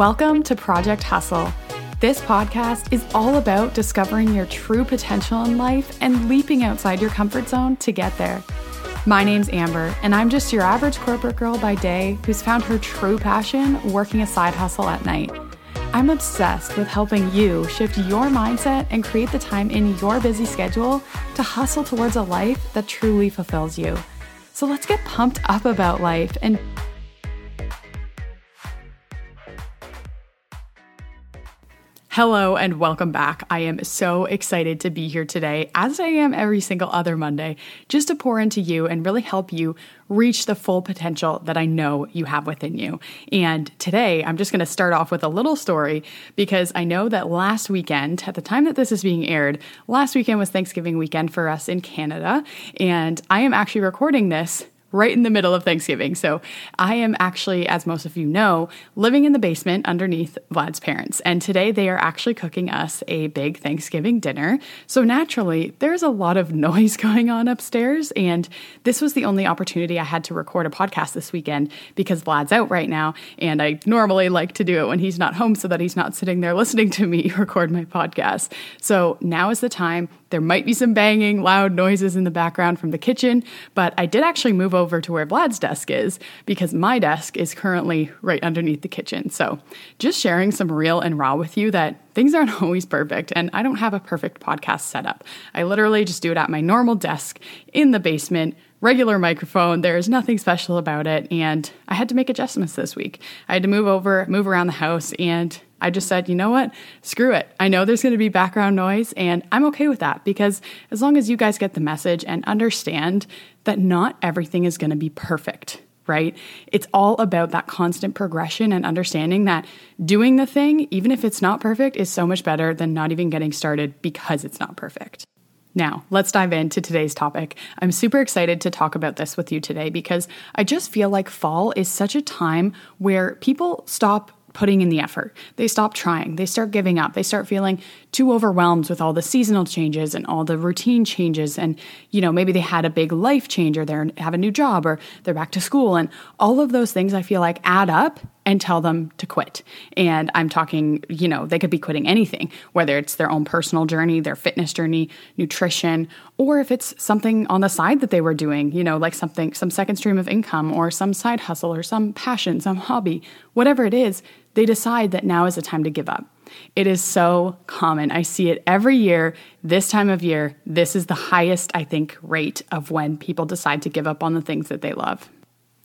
Welcome to Project Hustle. This podcast is all about discovering your true potential in life and leaping outside your comfort zone to get there. My name's Amber, and I'm just your average corporate girl by day who's found her true passion working a side hustle at night. I'm obsessed with helping you shift your mindset and create the time in your busy schedule to hustle towards a life that truly fulfills you. So let's get pumped up about life and Hello and welcome back. I am so excited to be here today, as I am every single other Monday, just to pour into you and really help you reach the full potential that I know you have within you. And today, I'm just going to start off with a little story because I know that last weekend, at the time that this is being aired, last weekend was Thanksgiving weekend for us in Canada. And I am actually recording this right in the middle of Thanksgiving. So I am actually, as most of you know, living in the basement underneath Vlad's parents. And today they are actually cooking us a big Thanksgiving dinner. So naturally, there's a lot of noise going on upstairs. And this was the only opportunity I had to record a podcast this weekend because Vlad's out right now. And I normally like to do it when he's not home so that he's not sitting there listening to me record my podcast. So now is the time. There might be some banging, loud noises in the background from the kitchen, but I did actually move over to where Vlad's desk is because my desk is currently right underneath the kitchen. So, just sharing some real and raw with you that things aren't always perfect and I don't have a perfect podcast setup. I literally just do it at my normal desk in the basement regular microphone. There's nothing special about it. And I had to make adjustments this week. I had to move over, move around the house, and I just said, you know what? Screw it. I know there's going to be background noise, and I'm okay with that because as long as you guys get the message and understand that not everything is going to be perfect, right? It's all about that constant progression and understanding that doing the thing, even if it's not perfect, is so much better than not even getting started because it's not perfect. Now, let's dive into today's topic. I'm super excited to talk about this with you today because I just feel like fall is such a time where people stop putting in the effort. They stop trying. They start giving up. They start feeling too overwhelmed with all the seasonal changes and all the routine changes. And, you know, maybe they had a big life change or they have a new job or they're back to school. And all of those things I feel like add up and tell them to quit. And I'm talking, you know, they could be quitting anything, whether it's their own personal journey, their fitness journey, nutrition, or if it's something on the side that they were doing, you know, like something, some second stream of income or some side hustle or some passion, some hobby, whatever it is, they decide that now is the time to give up. It is so common. I see it every year. This time of year, this is the highest, I think, rate of when people decide to give up on the things that they love.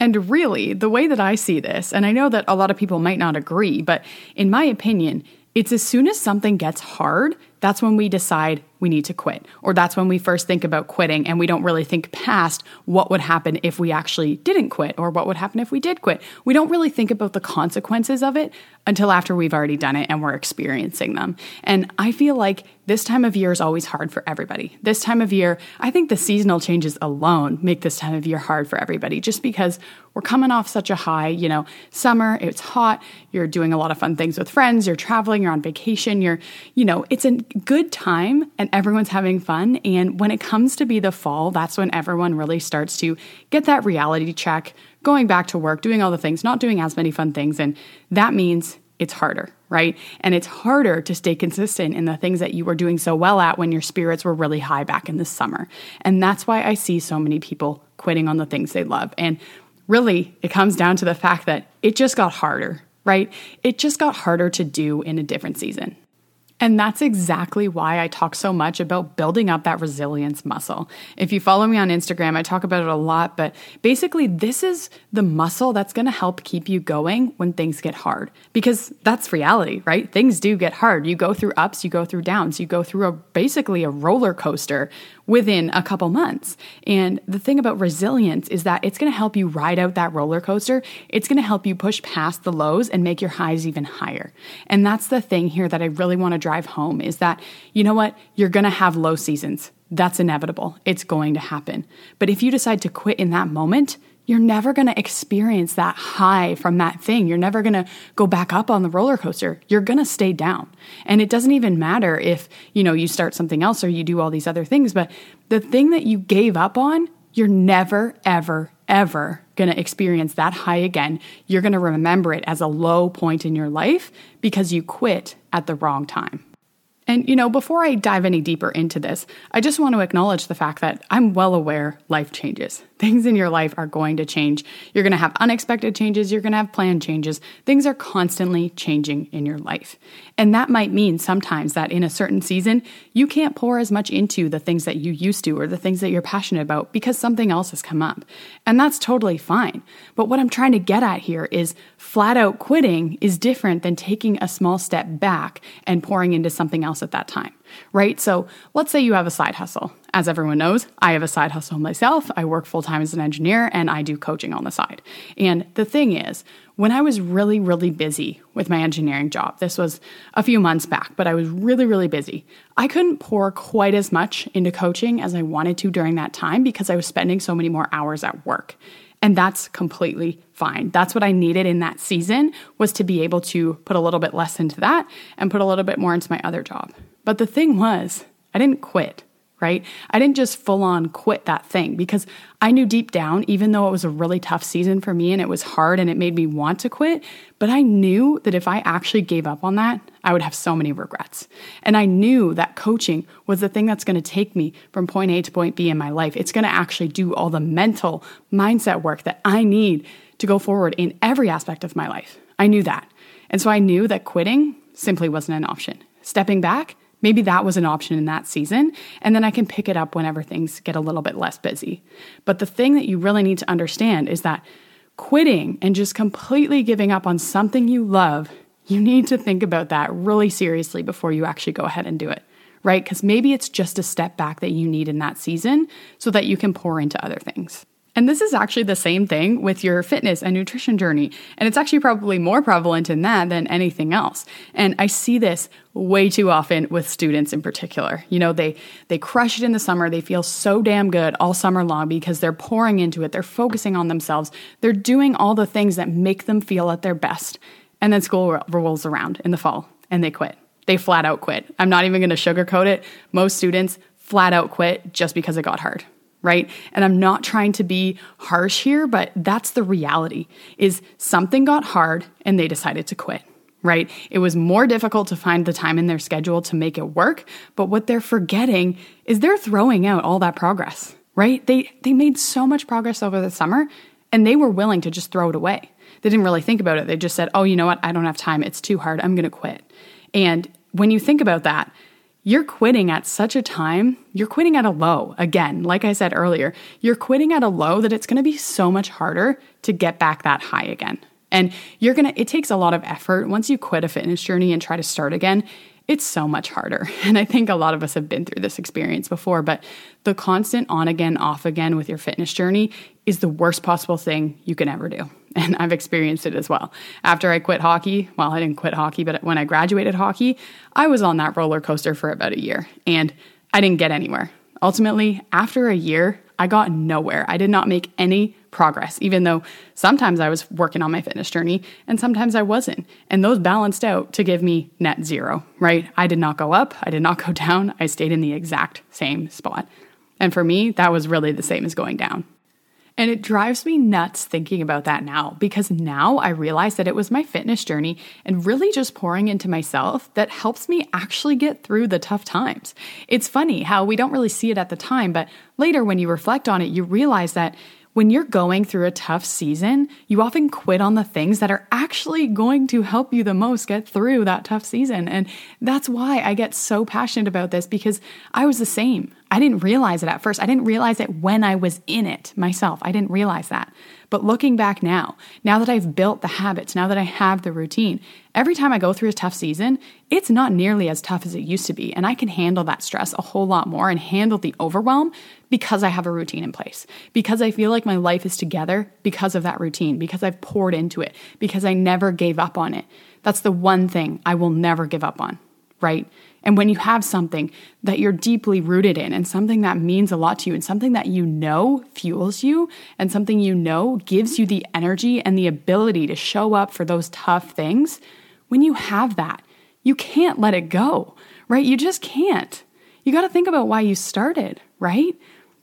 And really, the way that I see this, and I know that a lot of people might not agree, but in my opinion, it's as soon as something gets hard, that's when we decide we need to quit. Or that's when we first think about quitting and we don't really think past what would happen if we actually didn't quit or what would happen if we did quit. We don't really think about the consequences of it until after we've already done it and we're experiencing them. And I feel like this time of year is always hard for everybody. This time of year, I think the seasonal changes alone make this time of year hard for everybody just because we're coming off such a high, you know, summer, it's hot, you're doing a lot of fun things with friends, you're traveling, you're on vacation, you're, you know, it's a good time and everyone's having fun. And when it comes to be the fall, that's when everyone really starts to get that reality check, going back to work, doing all the things, not doing as many fun things. And that means it's harder, right? And it's harder to stay consistent in the things that you were doing so well at when your spirits were really high back in the summer. And that's why I see so many people quitting on the things they love. And really, it comes down to the fact that it just got harder, right? It just got harder to do in a different season. And that's exactly why I talk so much about building up that resilience muscle. If you follow me on Instagram, I talk about it a lot, but basically, this is the muscle that's gonna help keep you going when things get hard. Because that's reality, right? Things do get hard. You go through ups, you go through downs, you go through a basically a roller coaster within a couple months. And the thing about resilience is that it's gonna help you ride out that roller coaster. It's gonna help you push past the lows and make your highs even higher. And that's the thing here that I really wanna drive home is that, you know what? You're going to have low seasons. That's inevitable. It's going to happen. But if you decide to quit in that moment, you're never going to experience that high from that thing. You're never going to go back up on the roller coaster. You're going to stay down. And it doesn't even matter if, you know, you start something else or you do all these other things, but the thing that you gave up on, you're never ever ever going to experience that high again. You're going to remember it as a low point in your life because you quit at the wrong time. And, you know, before I dive any deeper into this, I just want to acknowledge the fact that I'm well aware life changes. Things in your life are going to change. You're going to have unexpected changes. You're going to have planned changes. Things are constantly changing in your life. And that might mean sometimes that in a certain season, you can't pour as much into the things that you used to or the things that you're passionate about because something else has come up. And that's totally fine. But what I'm trying to get at here is flat out quitting is different than taking a small step back and pouring into something else at that time right? So let's say you have a side hustle. As everyone knows, I have a side hustle myself. I work full time as an engineer and I do coaching on the side. And the thing is, when I was really, really busy with my engineering job, this was a few months back, but I was really, really busy. I couldn't pour quite as much into coaching as I wanted to during that time because I was spending so many more hours at work. And that's completely fine. That's what I needed in that season was to be able to put a little bit less into that and put a little bit more into my other job. But the thing was, I didn't quit, right? I didn't just full on quit that thing because I knew deep down, even though it was a really tough season for me and it was hard and it made me want to quit, but I knew that if I actually gave up on that, I would have so many regrets. And I knew that coaching was the thing that's going to take me from point A to point B in my life. It's going to actually do all the mental mindset work that I need to go forward in every aspect of my life. I knew that. And so I knew that quitting simply wasn't an option. Stepping back Maybe that was an option in that season, and then I can pick it up whenever things get a little bit less busy. But the thing that you really need to understand is that quitting and just completely giving up on something you love, you need to think about that really seriously before you actually go ahead and do it, right? Because maybe it's just a step back that you need in that season so that you can pour into other things. And this is actually the same thing with your fitness and nutrition journey. And it's actually probably more prevalent in that than anything else. And I see this way too often with students in particular. You know, they they crush it in the summer, they feel so damn good all summer long because they're pouring into it, they're focusing on themselves, they're doing all the things that make them feel at their best. And then school rolls around in the fall and they quit. They flat out quit. I'm not even going to sugarcoat it. Most students flat out quit just because it got hard right? And I'm not trying to be harsh here, but that's the reality is something got hard and they decided to quit. Right? It was more difficult to find the time in their schedule to make it work, but what they're forgetting is they're throwing out all that progress, right? They they made so much progress over the summer and they were willing to just throw it away. They didn't really think about it. They just said, "Oh, you know what? I don't have time. It's too hard. I'm going to quit." And when you think about that, you're quitting at such a time, you're quitting at a low. Again, like I said earlier, you're quitting at a low that it's going to be so much harder to get back that high again. And you're going to, it takes a lot of effort. Once you quit a fitness journey and try to start again, it's so much harder. And I think a lot of us have been through this experience before, but the constant on again, off again with your fitness journey is the worst possible thing you can ever do. And I've experienced it as well. After I quit hockey, well, I didn't quit hockey, but when I graduated hockey, I was on that roller coaster for about a year and I didn't get anywhere. Ultimately, after a year, I got nowhere. I did not make any progress, even though sometimes I was working on my fitness journey and sometimes I wasn't. And those balanced out to give me net zero, right? I did not go up, I did not go down, I stayed in the exact same spot. And for me, that was really the same as going down. And it drives me nuts thinking about that now because now I realize that it was my fitness journey and really just pouring into myself that helps me actually get through the tough times. It's funny how we don't really see it at the time, but later when you reflect on it, you realize that when you're going through a tough season, you often quit on the things that are actually going to help you the most get through that tough season. And that's why I get so passionate about this because I was the same. I didn't realize it at first. I didn't realize it when I was in it myself. I didn't realize that. But looking back now, now that I've built the habits, now that I have the routine, every time I go through a tough season, it's not nearly as tough as it used to be. And I can handle that stress a whole lot more and handle the overwhelm because I have a routine in place, because I feel like my life is together because of that routine, because I've poured into it, because I never gave up on it. That's the one thing I will never give up on, right? And when you have something that you're deeply rooted in and something that means a lot to you and something that you know fuels you and something you know gives you the energy and the ability to show up for those tough things, when you have that, you can't let it go, right? You just can't. You got to think about why you started, right?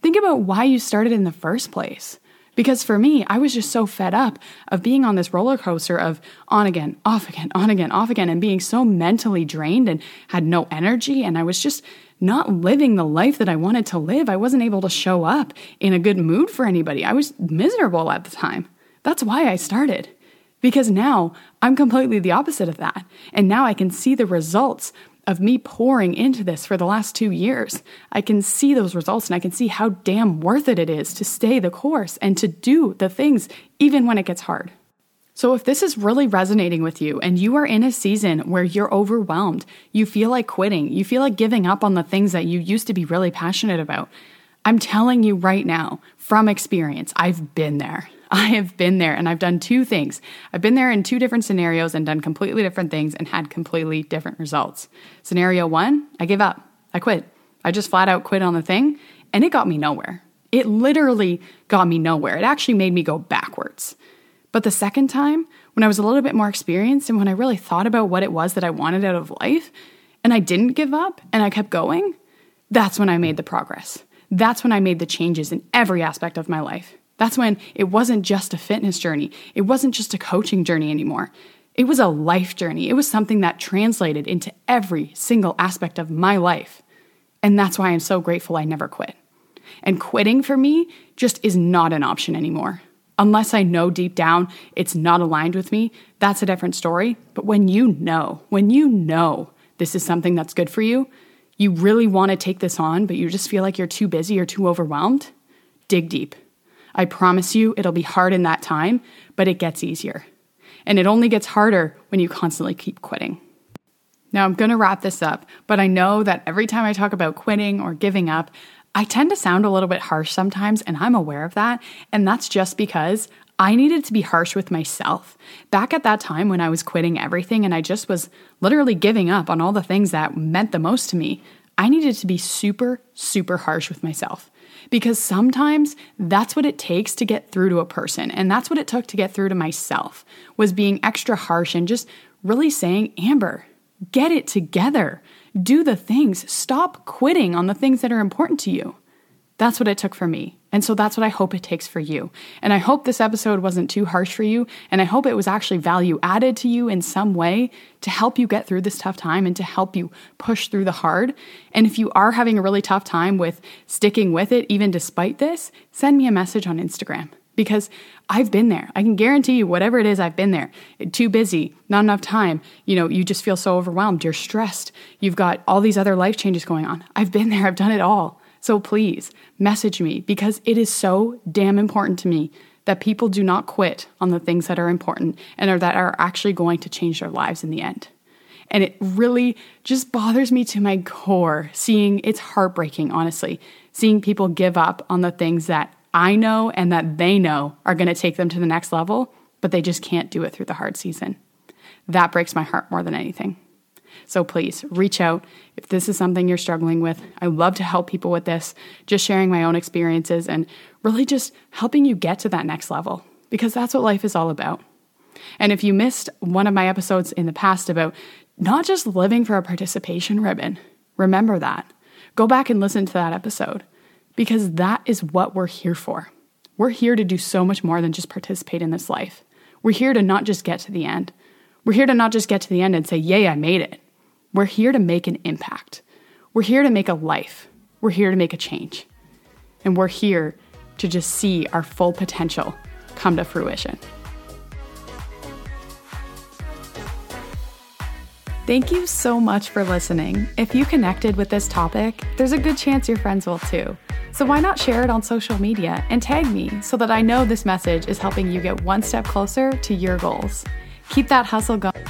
Think about why you started in the first place. Because for me, I was just so fed up of being on this roller coaster of on again, off again, on again, off again, and being so mentally drained and had no energy. And I was just not living the life that I wanted to live. I wasn't able to show up in a good mood for anybody. I was miserable at the time. That's why I started. Because now I'm completely the opposite of that. And now I can see the results of me pouring into this for the last two years. I can see those results and I can see how damn worth it it is to stay the course and to do the things even when it gets hard. So, if this is really resonating with you and you are in a season where you're overwhelmed, you feel like quitting, you feel like giving up on the things that you used to be really passionate about, I'm telling you right now from experience, I've been there. I have been there and I've done two things. I've been there in two different scenarios and done completely different things and had completely different results. Scenario one, I gave up. I quit. I just flat out quit on the thing and it got me nowhere. It literally got me nowhere. It actually made me go backwards. But the second time, when I was a little bit more experienced and when I really thought about what it was that I wanted out of life, and I didn't give up and I kept going, that's when I made the progress. That's when I made the changes in every aspect of my life. That's when it wasn't just a fitness journey, it wasn't just a coaching journey anymore. It was a life journey. It was something that translated into every single aspect of my life. And that's why I'm so grateful I never quit. And quitting for me just is not an option anymore. Unless I know deep down it's not aligned with me, that's a different story. But when you know, when you know this is something that's good for you, you really want to take this on, but you just feel like you're too busy or too overwhelmed, dig deep. I promise you it'll be hard in that time, but it gets easier. And it only gets harder when you constantly keep quitting. Now, I'm going to wrap this up, but I know that every time I talk about quitting or giving up, I tend to sound a little bit harsh sometimes, and I'm aware of that. And that's just because I needed to be harsh with myself. Back at that time when I was quitting everything and I just was literally giving up on all the things that meant the most to me, I needed to be super, super harsh with myself because sometimes that's what it takes to get through to a person and that's what it took to get through to myself was being extra harsh and just really saying amber get it together. Do the things. Stop quitting on the things that are important to you. That's what it took for me. And so that's what I hope it takes for you. And I hope this episode wasn't too harsh for you. And I hope it was actually value added to you in some way to help you get through this tough time and to help you push through the hard. And if you are having a really tough time with sticking with it, even despite this, send me a message on Instagram because I've been there. I can guarantee you, whatever it is, I've been there. Too busy, not enough time. You know, you just feel so overwhelmed. You're stressed. You've got all these other life changes going on. I've been there. I've done it all. So please message me because it is so damn important to me that people do not quit on the things that are important and are that are actually going to change their lives in the end. And it really just bothers me to my core seeing it's heartbreaking, honestly, seeing people give up on the things that I know and that they know are going to take them to the next level, but they just can't do it through the hard season. That breaks my heart more than anything. So please reach out if this is something you're struggling with. I love to help people with this, just sharing my own experiences and really just helping you get to that next level because that's what life is all about. And if you missed one of my episodes in the past about not just living for a participation ribbon, remember that. Go back and listen to that episode because that is what we're here for. We're here to do so much more than just participate in this life. We're here to not just get to the end. We're here to not just get to the end and say, Yay, I made it. We're here to make an impact. We're here to make a life. We're here to make a change. And we're here to just see our full potential come to fruition. Thank you so much for listening. If you connected with this topic, there's a good chance your friends will too. So why not share it on social media and tag me so that I know this message is helping you get one step closer to your goals. Keep that hustle going.